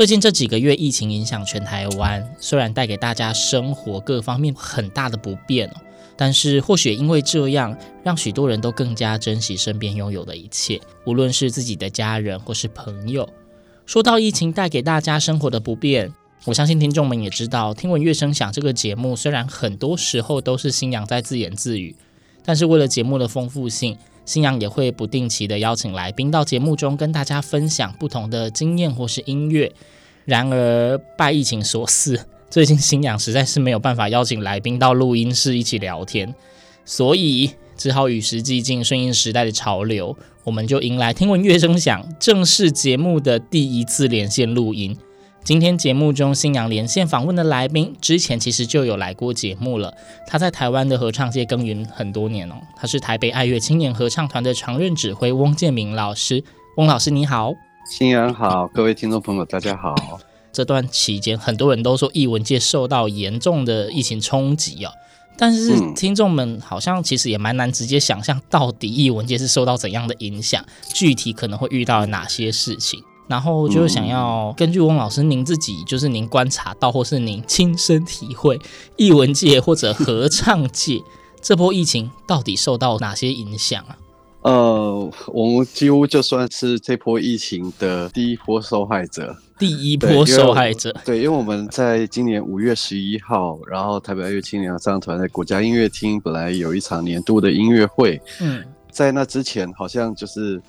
最近这几个月，疫情影响全台湾，虽然带给大家生活各方面很大的不便哦，但是或许因为这样，让许多人都更加珍惜身边拥有的一切，无论是自己的家人或是朋友。说到疫情带给大家生活的不便，我相信听众们也知道，听闻乐声响这个节目，虽然很多时候都是新娘在自言自语。但是为了节目的丰富性，星洋也会不定期的邀请来宾到节目中跟大家分享不同的经验或是音乐。然而拜疫情所赐，最近星洋实在是没有办法邀请来宾到录音室一起聊天，所以只好与时俱进，顺应时代的潮流，我们就迎来听闻乐声响正式节目的第一次连线录音。今天节目中，新娘连线访问的来宾，之前其实就有来过节目了。他在台湾的合唱界耕耘很多年哦。他是台北爱乐青年合唱团的常任指挥翁建明老师。翁老师你好，星洋好，各位听众朋友大家好。这段期间，很多人都说艺文界受到严重的疫情冲击哦。但是听众们好像其实也蛮难直接想象，到底艺文界是受到怎样的影响，具体可能会遇到哪些事情。然后就是想要根据翁老师您自己，就是您观察到或是您亲身体会，艺文界或者合唱界 这波疫情到底受到哪些影响啊？呃，我们几乎就算是这波疫情的第一波受害者。第一波受害者。对，因为我们在今年五月十一号，然后台北爱乐青年合唱团在国家音乐厅本来有一场年度的音乐会。嗯，在那之前好像就是。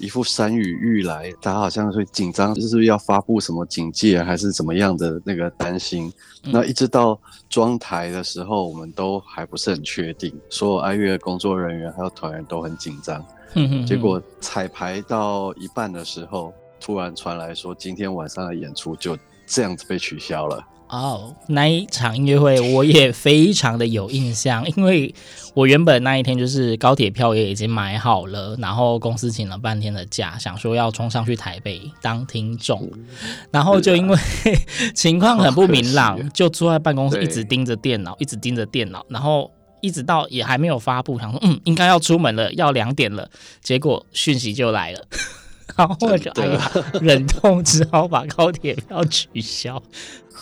一副山雨欲来，大家好像会紧张，就是要发布什么警戒，还是怎么样的那个担心。嗯、那一直到装台的时候，我们都还不是很确定，所有爱乐工作人员还有团员都很紧张。嗯哼哼。结果彩排到一半的时候，突然传来说今天晚上的演出就这样子被取消了。哦、oh，那一场音乐会我也非常的有印象，因为我原本那一天就是高铁票也已经买好了，然后公司请了半天的假，想说要冲上去台北当听众，然后就因为 情况很不明朗，就坐在办公室一直盯着电脑，一直盯着电脑，然后一直到也还没有发布，想说嗯应该要出门了，要两点了，结果讯息就来了。然后我就哎呀，忍痛只好把高铁票取消。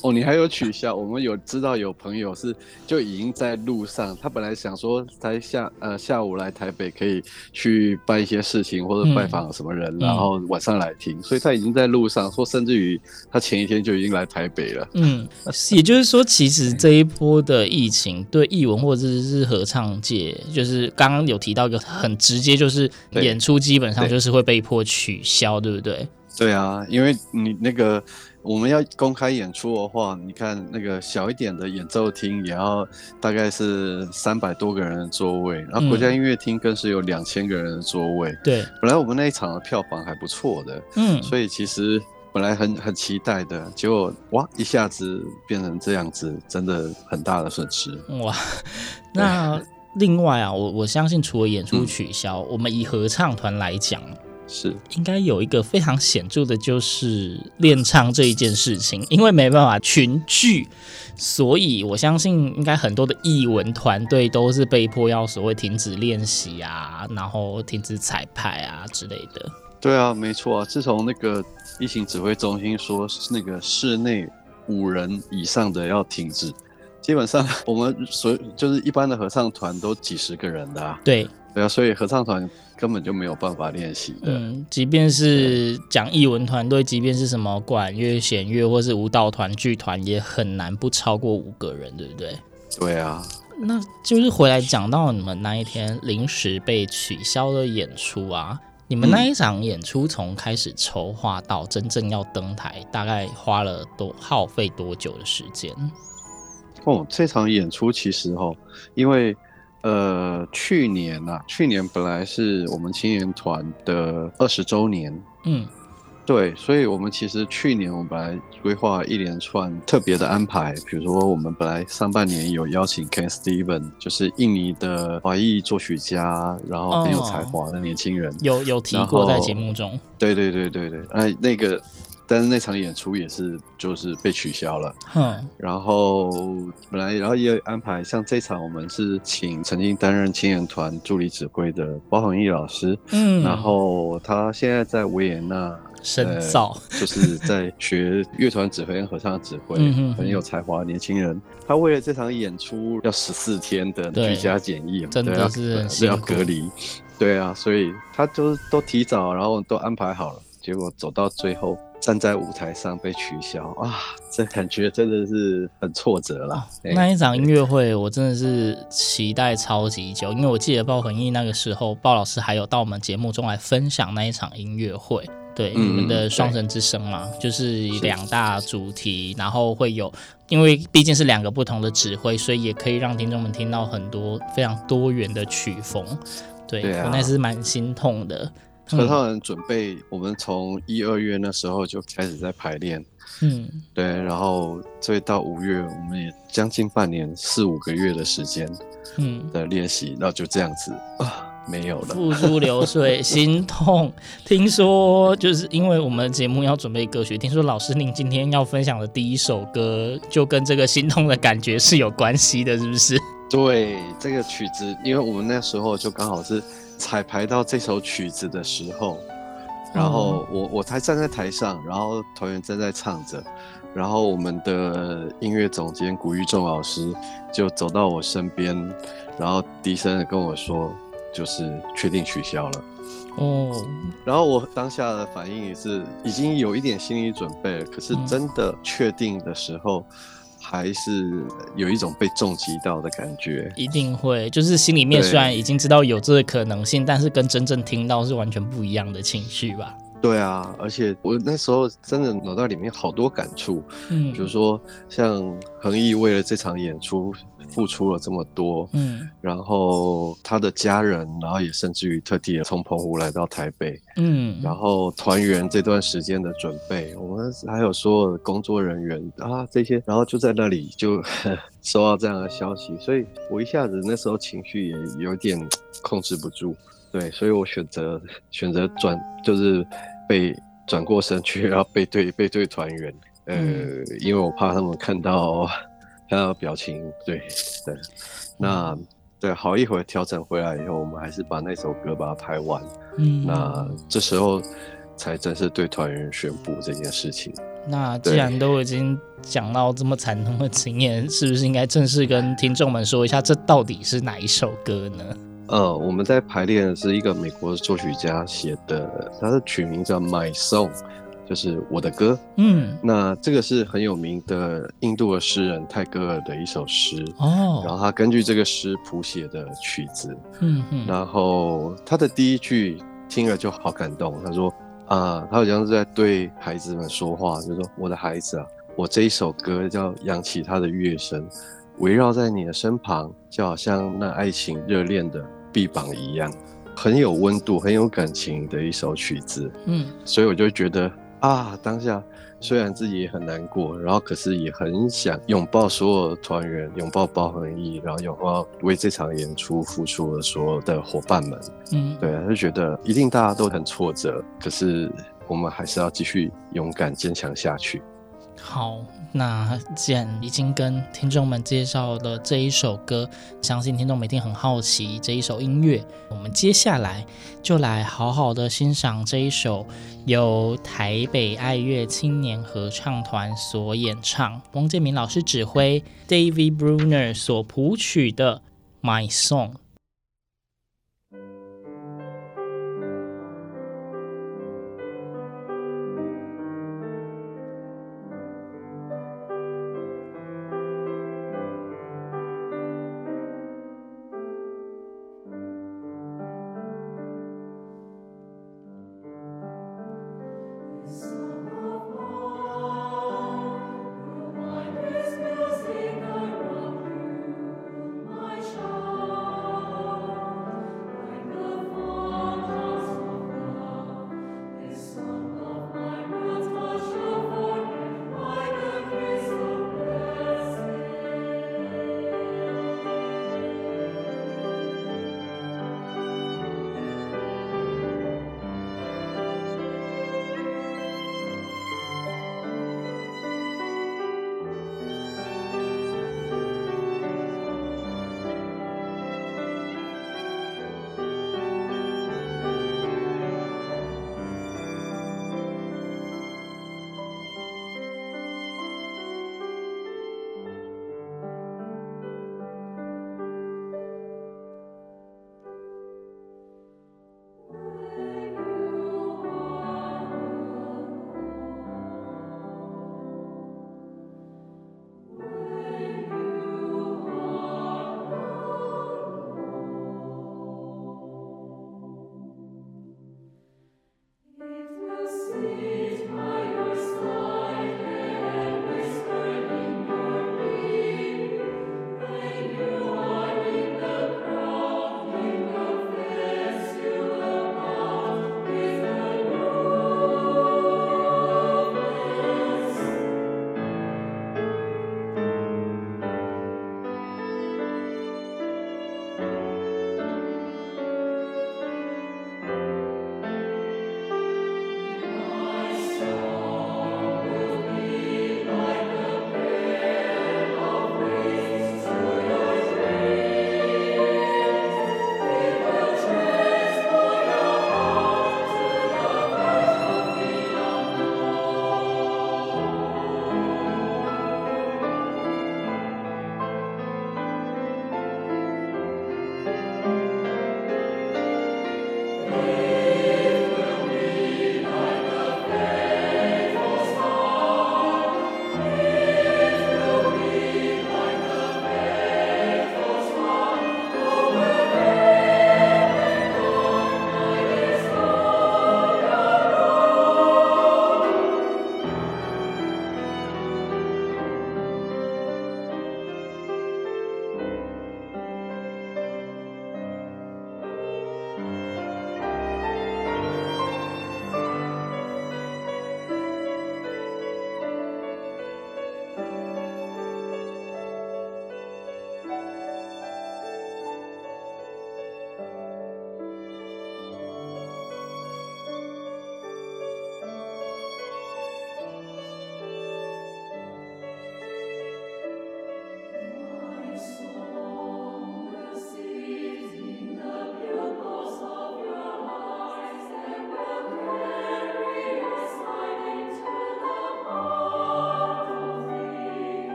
哦，你还有取消？我们有知道有朋友是就已经在路上，他本来想说在下呃下午来台北可以去办一些事情或者拜访什么人，嗯，然后晚上来听，嗯，所以他已经在路上，说甚至于他前一天就已经来台北了。嗯，也就是说，其实这一波的疫情对艺文或者是合唱界，就是刚刚有提到一个很直接，就是演出基本上就是会被迫取消，对，对不对？对啊，因为你那个。我们要公开演出的话，你看那个小一点的演奏厅也要大概是三百多个人的座位，然后国家音乐厅更是有两千个人的座位。对，本来我们那一场的票房还不错的，嗯，所以其实本来很很期待的，结果哇，一下子变成这样子，真的很大的损失。哇，那另外啊，我我相信除了演出取消，嗯，我们以合唱团来讲。是应该有一个非常显著的，就是练唱这一件事情，因为没办法群聚，所以我相信应该很多的艺文团队都是被迫要所谓停止练习啊，然后停止彩排啊之类的。对啊，没错啊。自从那个疫情指挥中心说那个室内五人以上的要停止，基本上我们所就是一般的合唱团都几十个人的啊。对。对啊，所以合唱团根本就没有办法练习的。嗯，即便是讲艺文团队，即便是什么管乐、弦乐或是舞蹈团、剧团，也很难不超过五个人，对不对？对啊。那就是回来讲到你们那一天临时被取消的演出啊，你们那一场演出从开始筹划到真正要登台，大概花了多耗费多久的时间？哦，这场演出其实哦，因为呃去年啊，去年本来是我们青年团的二十周年，嗯。对，所以我们其实去年我们本来规划一连串特别的安排，比如说我们本来上半年有邀请 Ken Steven，就是印尼的华裔作曲家，然后很有才华的年轻人，哦、有有提过在节目中。对对对对对，哎，那个，但是那场演出也是就是被取消了。嗯，然后本来然后也有安排，像这场我们是请曾经担任青年团助理指挥的包恒毅老师，嗯，然后他现在在维也纳。深造、呃、就是在学乐团指挥跟合唱指挥，很有才华的年轻人。他为了这场演出要十四天的居家检疫，真的是是要隔离。对啊，所以他就是都提早，然后都安排好了。结果走到最后，站在舞台上被取消啊，这感觉真的是很挫折了。那一场音乐会，我真的是期待超级久，因为我记得鲍恒毅那个时候，鲍老师还有到我们节目中来分享那一场音乐会。对，嗯、你们的双神之声嘛，就是两大主题，然后会有，因为毕竟是两个不同的指挥，所以也可以让听众们听到很多非常多元的曲风。对，对啊、我那是蛮心痛的。合唱团准备，我们从一二月那时候就开始在排练，嗯，对，然后所以到五月，我们也将近半年四五个月的时间，嗯，的练习，然后就这样子啊。没有了，付诸流水，心痛。听说就是因为我们节目要准备歌曲，听说老师您今天要分享的第一首歌就跟这个心痛的感觉是有关系的，是不是？对，这个曲子，因为我们那时候就刚好是彩排到这首曲子的时候，然后我我才站在台上，然后团员正在唱着，然后我们的音乐总监古玉仲老师就走到我身边，然后低声的跟我说。就是确定取消了哦，然后我当下的反应也是已经有一点心理准备了，可是真的确定的时候，还是有一种被重击到的感觉。一定会，就是心里面虽然已经知道有这个可能性，但是跟真正听到是完全不一样的情绪吧。对啊，而且我那时候真的脑袋里面好多感触，嗯，比如说像恒毅为了这场演出付出了这么多，嗯，然后他的家人，然后也甚至于特地从澎湖来到台北，嗯，然后团员这段时间的准备，我们还有所有的工作人员啊这些，然后就在那里就 收到这样的消息，所以我一下子那时候情绪也有点控制不住，对，所以我选择选择转就是。被转过身去，然后背对背对团员，呃，嗯、因为我怕他们看到看到表情，对对，那对好一会儿调整回来以后，我们还是把那首歌把它拍完，嗯，那这时候才正式对团员宣布这件事情。那既然都已经讲到这么惨痛的经验，是不是应该正式跟听众们说一下，这到底是哪一首歌呢？呃，我们在排练的是一个美国作曲家写的，他的曲名叫《My Song》，就是我的歌。嗯，那这个是很有名的印度的诗人泰戈尔的一首诗。哦，然后他根据这个诗谱写的曲子。嗯嗯，然后他的第一句听了就好感动，他说啊，他好像是在对孩子们说话，就说我的孩子啊，我这一首歌叫扬起他的乐声，围绕在你的身旁，就好像那爱情热恋的。臂膀一样，很有温度、很有感情的一首曲子。嗯，所以我就觉得啊，当下虽然自己也很难过，然后可是也很想拥抱所有团员，拥抱包恒毅，然后拥抱为这场演出付出的所有的伙伴们。嗯，对啊，就觉得一定大家都很挫折，可是我们还是要继续勇敢坚强下去。好，那既然已经跟听众们介绍了这一首歌，相信听众们一定很好奇这一首音乐。我们接下来就来好好的欣赏这一首由台北爱乐青年合唱团所演唱，汪建民老师指挥，David Bruner 所谱曲的《My Song》。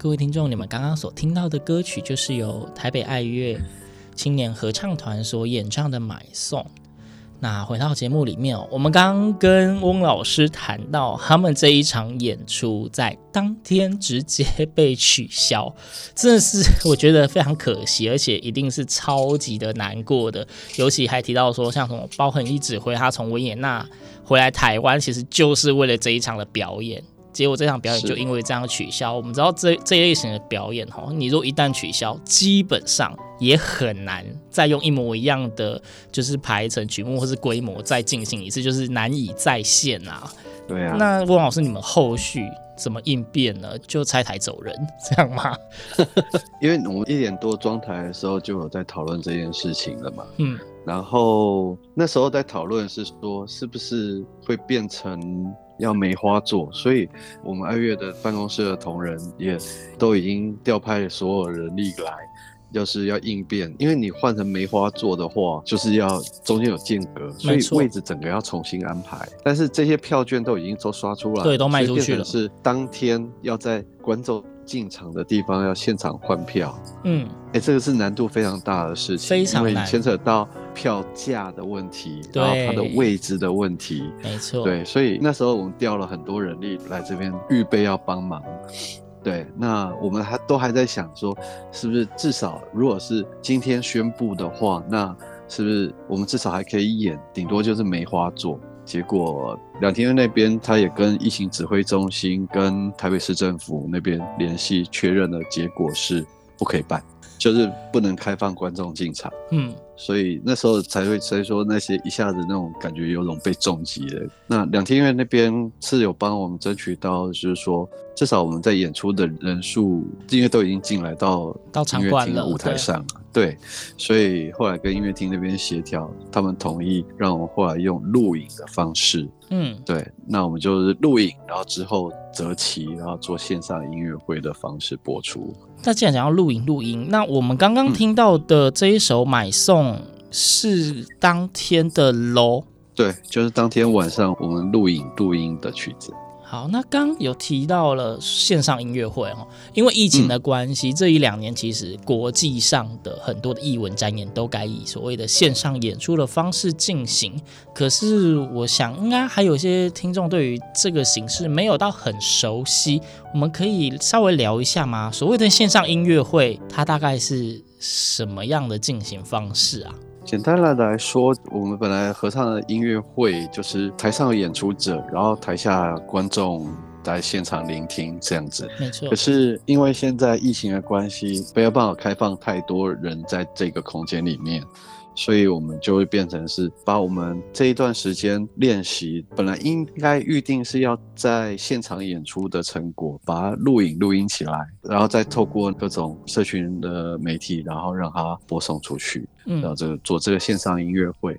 各位听众，你们刚刚所听到的歌曲，就是由台北爱乐青年合唱团所演唱的《买送》。那回到节目里面哦，我们刚刚跟翁老师谈到，他们这一场演出在当天直接被取消，真的是我觉得非常可惜，而且一定是超级的难过的。尤其还提到说，像什么包恒一指挥，他从维也纳回来台湾，其实就是为了这一场的表演。结果这场表演就因为这样取消。我们知道这这一类型的表演哈，你如果一旦取消，基本上也很难再用一模一样的就是排成曲目或是规模再进行一次，就是难以再现啊。对啊。那汪老师，你们后续怎么应变呢？就拆台走人这样吗？因为我们一点多装台的时候就有在讨论这件事情了嘛。嗯。然后那时候在讨论是说，是不是会变成。要梅花座，所以我们爱乐的办公室的同仁也都已经调派所有人力来，就是要应变。因为你换成梅花座的话，就是要中间有间隔，所以位置整个要重新安排。但是这些票券都已经都刷出来，对，都卖出去了。是当天要在观众进场的地方要现场换票，嗯，哎、欸，这个是难度非常大的事情，非常难，因为牵扯到票价的问题，然后它的位置的问题，没错，对，所以那时候我们调了很多人力来这边预备要帮忙，对，那我们还都还在想说，是不是至少如果是今天宣布的话，那是不是我们至少还可以演，顶多就是梅花座。结果两天那边他也跟疫情指挥中心跟台北市政府那边联系确认了结果是不可以办，就是不能开放观众进场。嗯，所以那时候才会所以说那些一下子那种感觉有种被重击的。那两厅院那边是有帮我们争取到，就是说至少我们在演出的人数，因为都已经进来到到场馆的舞台上。对，所以后来跟音乐厅那边协调，他们同意让我们后来用录影的方式。嗯，对，那我们就是录影，然后之后择期，然后做线上音乐会的方式播出。那既然讲要录影录音，那我们刚刚听到的这一首《买送》是当天的喽？对，就是当天晚上我们录影录音的曲子。好，那刚有提到了线上音乐会哦，因为疫情的关系，嗯、这一两年其实国际上的很多的艺文展演都改以所谓的线上演出的方式进行。可是我想，应该还有一些听众对于这个形式没有到很熟悉，我们可以稍微聊一下吗？所谓的线上音乐会，它大概是什么样的进行方式啊？简单来来说，我们本来合唱的音乐会就是台上的演出者，然后台下观众在现场聆听这样子。没错。可是因为现在疫情的关系，没有办法开放太多人在这个空间里面。所以，我们就会变成是把我们这一段时间练习，本来应该预定是要在现场演出的成果，把它录影录音起来，然后再透过各种社群的媒体，然后让它播送出去，然后这个做这个线上音乐会。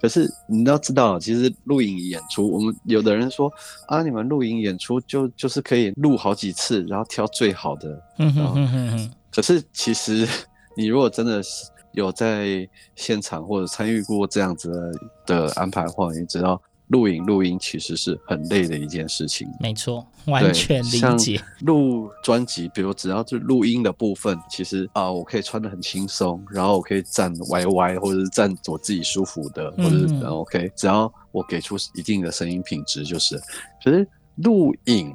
可是你要知道，其实录影演出，我们有的人说啊，你们录影演出就就是可以录好几次，然后挑最好的。嗯哼哼哼哼。可是其实 你如果真的是。有在现场或者参与过这样子的安排的话，你知道录影录音其实是很累的一件事情。没错，完全理解。录专辑，比如只要是录音的部分，其实啊、呃，我可以穿的很轻松，然后我可以站歪歪，或者是站我自己舒服的，或者是 OK，只要我给出一定的声音品质就是。可是录影。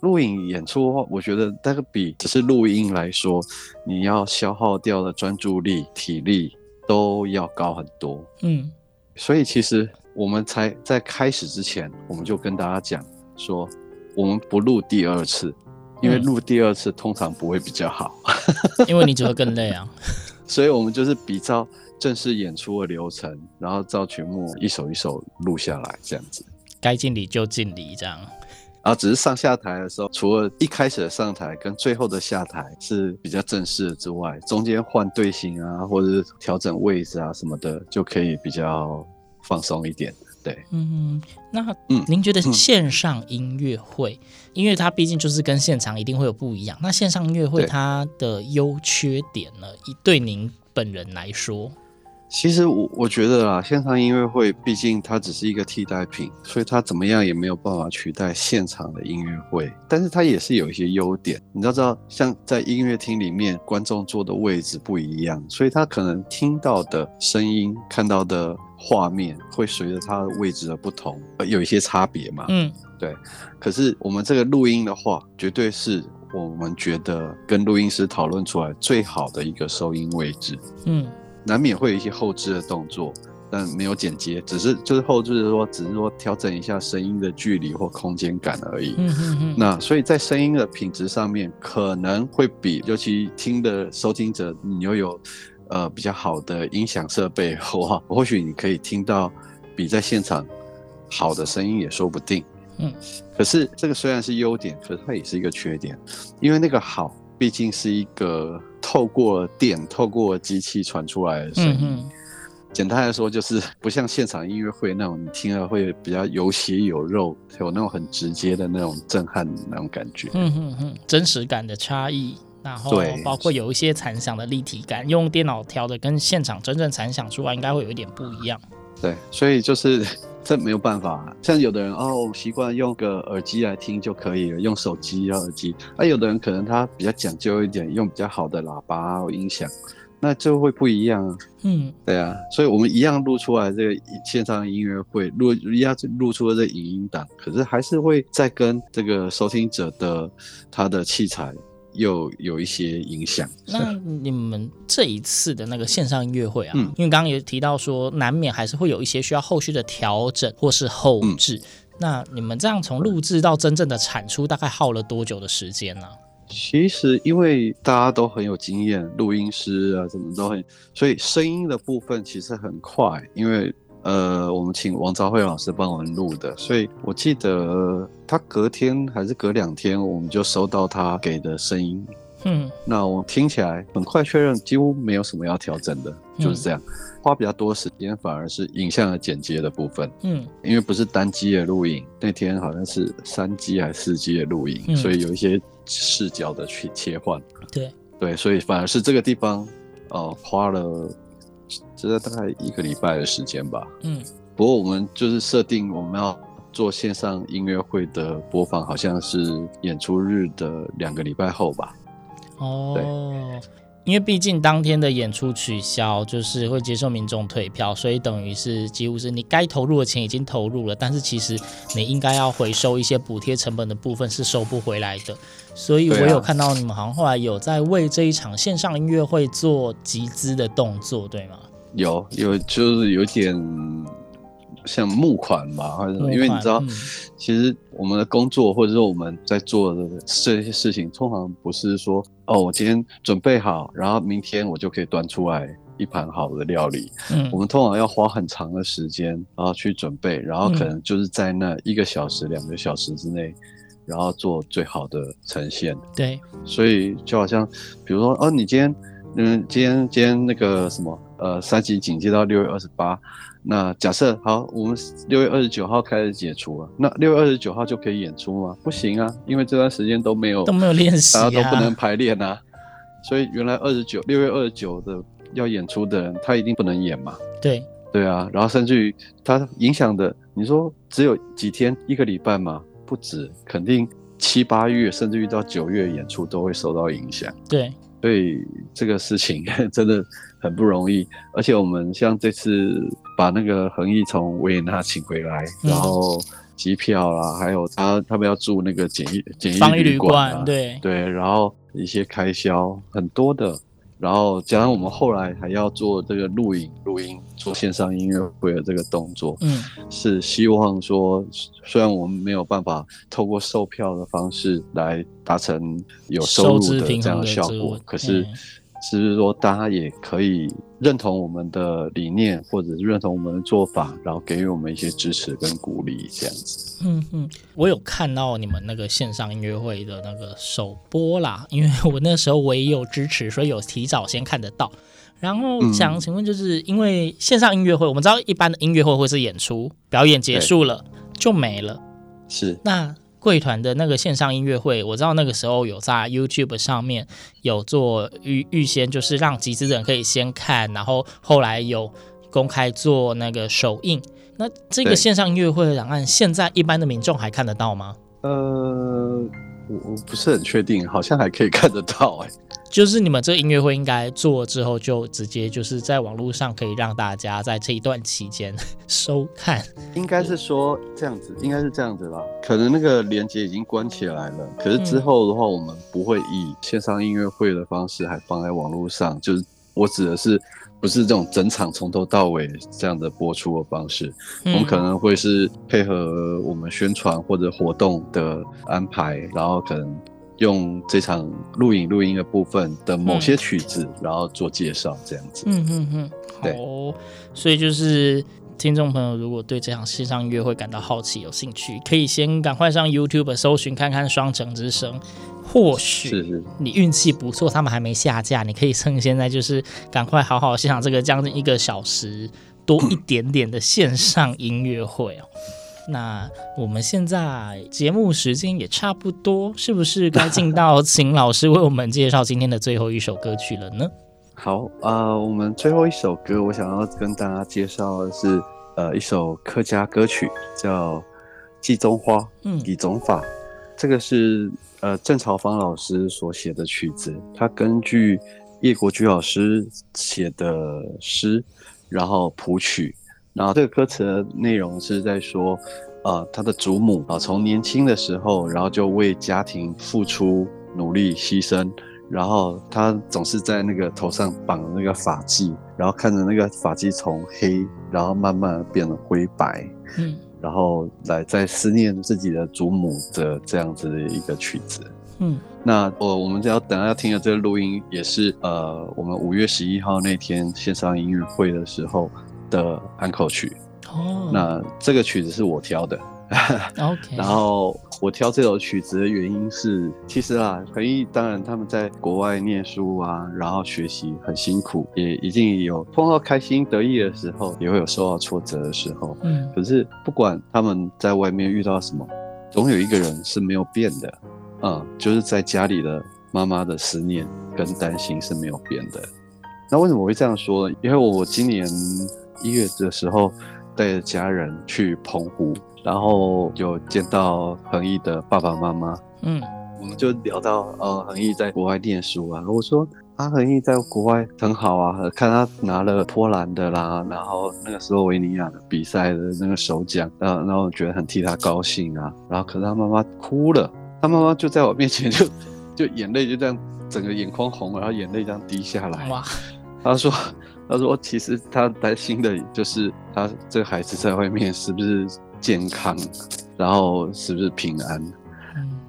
录影演出的话，我觉得那个比只是录音来说，你要消耗掉的专注力、体力都要高很多。嗯，所以其实我们才在开始之前，我们就跟大家讲说，我们不录第二次，因为录第二次通常不会比较好，因为你只会更累啊。所以我们就是比照正式演出的流程，然后照曲目一首一首录下来，这样子。该敬礼就敬礼，这样。然后只是上下台的时候，除了一开始的上台跟最后的下台是比较正式的之外，中间换队形啊，或者是调整位置啊什么的，就可以比较放松一点。对，嗯，那嗯，您觉得线上音乐会，嗯、因为它毕竟就是跟现场一定会有不一样，那线上音乐会它的优缺点呢？对，对您本人来说，其实我我觉得啊，线上音乐会毕竟它只是一个替代品，所以它怎么样也没有办法取代现场的音乐会。但是它也是有一些优点，你要知道，像在音乐厅里面，观众坐的位置不一样，所以他可能听到的声音、看到的画面会随着他的位置的不同，有一些差别嘛。嗯，对。可是我们这个录音的话，绝对是我们觉得跟录音师讨论出来最好的一个收音位置。嗯。难免会有一些后置的动作，但没有剪接，只是就是后置的说，只是说调整一下声音的距离或空间感而已。嗯嗯嗯。那所以在声音的品质上面，可能会比尤其听的收听者，你又有呃比较好的音响设备的话，或许你可以听到比在现场好的声音也说不定。嗯。可是这个虽然是优点，可是它也是一个缺点，因为那个好。毕竟是一个透过电、透过机器传出来的声音。简单来说，就是不像现场音乐会那种，你听了会比较有血有肉，有那种很直接的那种震撼的那种感觉。嗯嗯嗯，真实感的差异，然后包括有一些残响的立体感，用电脑调的跟现场真正残响出来，应该会有一点不一样。对，所以就是。这没有办法，像有的人哦，习惯用个耳机来听就可以了，用手机啊耳机。那、啊、有的人可能他比较讲究一点，用比较好的喇叭或音响，那就会不一样啊。嗯，对啊，所以我们一样录出来这个线上音乐会录一样录出了这个影音档，可是还是会再跟这个收听者的他的器材。又有一些影响。那你们这一次的那个线上音乐会啊，嗯、因为刚刚也提到说，难免还是会有一些需要后续的调整或是后置。嗯、那你们这样从录制到真正的产出，大概耗了多久的时间呢？其实因为大家都很有经验，录音师啊什么都很，所以声音的部分其实很快，因为。呃，我们请王昭慧老师帮我们录的，所以我记得他隔天还是隔两天，我们就收到他给的声音。嗯，那我听起来很快确认，几乎没有什么要调整的，就是这样。花比较多时间反而是影像的剪接的部分。嗯，因为不是单机的录影，那天好像是三机还是四机的录影，所以有一些视角的去切换。对对，所以反而是这个地方，呃，花了。这大概一个礼拜的时间吧。嗯，不过我们就是设定我们要做线上音乐会的播放，好像是演出日的两个礼拜后吧。哦，对。因为毕竟当天的演出取消，就是会接受民众退票，所以等于是几乎是你该投入的钱已经投入了，但是其实你应该要回收一些补贴成本的部分是收不回来的。所以我有看到你们好像后来有在为这一场线上音乐会做集资的动作，对吗？有有，就是有点。像募款吧，或者因为你知道，嗯、其实我们的工作或者说我们在做的这些事情，通常不是说哦，我今天准备好，然后明天我就可以端出来一盘好的料理。嗯，我们通常要花很长的时间，然后去准备，然后可能就是在那一个小时、两个小时之内，然后做最好的呈现。对，所以就好像比如说哦，你今天嗯，今天今天那个什么呃，三级警戒到六月二十八。那假设好，我们六月二十九号开始解除了，那六月二十九号就可以演出吗？不行啊，因为这段时间都没有都没有练习，大家都不能排练啊。所以原来二十九六月二十九的要演出的人，他一定不能演嘛。对对啊，然后甚至于他影响的，你说只有几天一个礼拜吗？不止，肯定七八月甚至于到九月演出都会受到影响。对，所以这个事情 真的很不容易，而且我们像这次。把那个恒毅从维也纳请回来，然后机票啦，还有他他们要住那个简易简易旅馆啊，对。对，然后一些开销很多的，然后加上我们后来还要做这个录影录音，做线上音乐会的这个动作，嗯，是希望说，虽然我们没有办法透过售票的方式来达成有收入的这样的效果，可是。是不是说大家也可以认同我们的理念，或者是认同我们的做法，然后给予我们一些支持跟鼓励，这样子。嗯嗯，我有看到你们那个线上音乐会的那个首播啦，因为我那时候我也有支持，所以有提早先看得到。然后想请问，就是因为线上音乐会，我们知道一般的音乐会会是演出表演结束了就没了，是那。贵团的那个线上音乐会，我知道那个时候有在 YouTube 上面有做预预先，就是让集资人可以先看，然后后来有公开做那个首映。那这个线上音乐会的档案，现在一般的民众还看得到吗？呃，我我不是很确定，好像还可以看得到哎、欸。就是你们这个音乐会应该做之后，就直接就是在网络上可以让大家在这一段期间 收看。应该是说这样子，应该是这样子吧。可能那个连接已经关起来了，可是之后的话，我们不会以线上音乐会的方式还放在网络上。就是我指的是，不是这种整场从头到尾这样的播出的方式。我们可能会是配合我们宣传或者活动的安排，然后可能。用这场录影录音的部分的某些曲子，嗯、然后做介绍，这样子。嗯嗯嗯，好、哦。所以就是听众朋友，如果对这场线上音乐会感到好奇、有兴趣，可以先赶快上 YouTube 搜寻看看《双城之声》，或许你运气不错，他们还没下架，你可以趁现在就是赶快好好欣赏这个将近一个小时多一点点的线上音乐会哦。那我们现在节目时间也差不多，是不是该进到请老师为我们介绍今天的最后一首歌曲了呢？好啊、呃，我们最后一首歌，我想要跟大家介绍的是呃一首客家歌曲，叫《季中花》，嗯，李宗法，这个是呃郑朝芳老师所写的曲子，他根据叶国居老师写的诗，然后谱曲。然后这个歌词的内容是在说，呃，他的祖母啊，从年轻的时候，然后就为家庭付出、努力、牺牲，然后他总是在那个头上绑那个发髻，然后看着那个发髻从黑，然后慢慢变得灰白，嗯，然后来在思念自己的祖母的这样子的一个曲子，嗯，那我我们要等下要听的这个录音，也是呃，我们五月十一号那天线上音乐会的时候。的安可曲哦，那这个曲子是我挑的，OK。然后我挑这首曲子的原因是，其实啊，恒毅当然他们在国外念书啊，然后学习很辛苦，也一定有碰到开心得意的时候，也会有受到挫折的时候。嗯，可是不管他们在外面遇到什么，总有一个人是没有变的，嗯，就是在家里的妈妈的思念跟担心是没有变的。那为什么我会这样说呢？因为我今年。一月的时候，带着家人去澎湖，然后有见到恒毅的爸爸妈妈。嗯，我们就聊到，呃，恒毅在国外念书啊。我说，啊，恒毅在国外很好啊，看他拿了波兰的啦，然后那个时候维尼亚的比赛的那个首奖，然后然后觉得很替他高兴啊。然后可是他妈妈哭了，他妈妈就在我面前就就眼泪就这样整个眼眶红，然后眼泪这样滴下来。哇，他说。他说：“其实他担心的就是他这个孩子在外面是不是健康，然后是不是平安，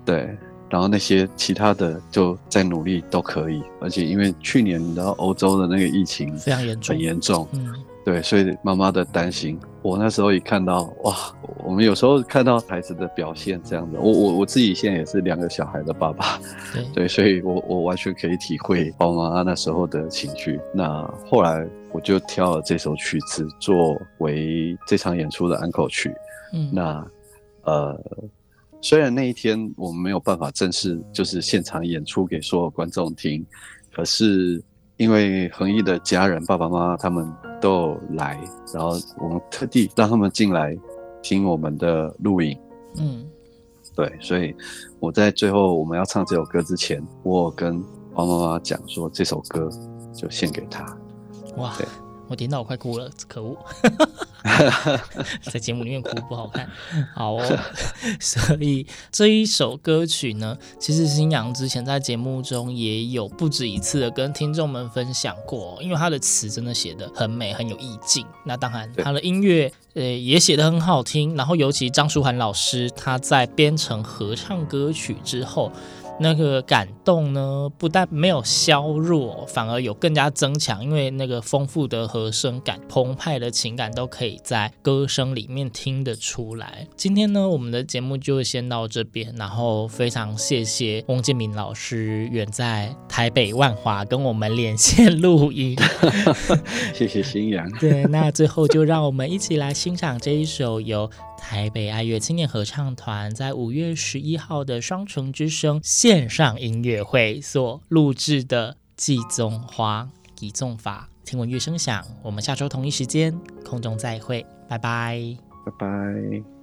对，然后那些其他的就再努力都可以。而且因为去年然后欧洲的那个疫情非常严重，很严重，嗯。”对，所以妈妈的担心，我那时候一看到哇，我们有时候看到孩子的表现这样子，我我我自己现在也是两个小孩的爸爸，对，对，所以我我完全可以体会爸爸妈妈那时候的情绪。那后来我就挑了这首曲子作为这场演出的安可曲。嗯，那呃，虽然那一天我们没有办法正式就是现场演出给所有观众听，可是。因为恒毅的家人爸爸妈妈他们都有来，然后我们特地让他们进来听我们的录影。嗯，对，所以我在最后我们要唱这首歌之前，我跟王妈妈讲说，这首歌就献给他。哇，对我听到我快哭了，可恶。在节目里面哭不好看，好哦。所以这一首歌曲呢，其实新阳之前在节目中也有不止一次的跟听众们分享过，因为他的词真的写的很美，很有意境。那当然，他的音乐呃也写得很好听。然后尤其张舒涵老师他在编成合唱歌曲之后。那个感动呢，不但没有削弱，反而有更加增强，因为那个丰富的和声感、澎湃的情感都可以在歌声里面听得出来。今天呢，我们的节目就先到这边，然后非常谢谢翁建民老师远在台北万华跟我们连线录音，谢谢新阳。对，那最后就让我们一起来欣赏这一首由。台北爱乐青年合唱团在五月十一号的双城之声线上音乐会所录制的《季宗花》祭踪法。听闻乐声响，我们下周同一时间空中再会，拜拜，拜拜。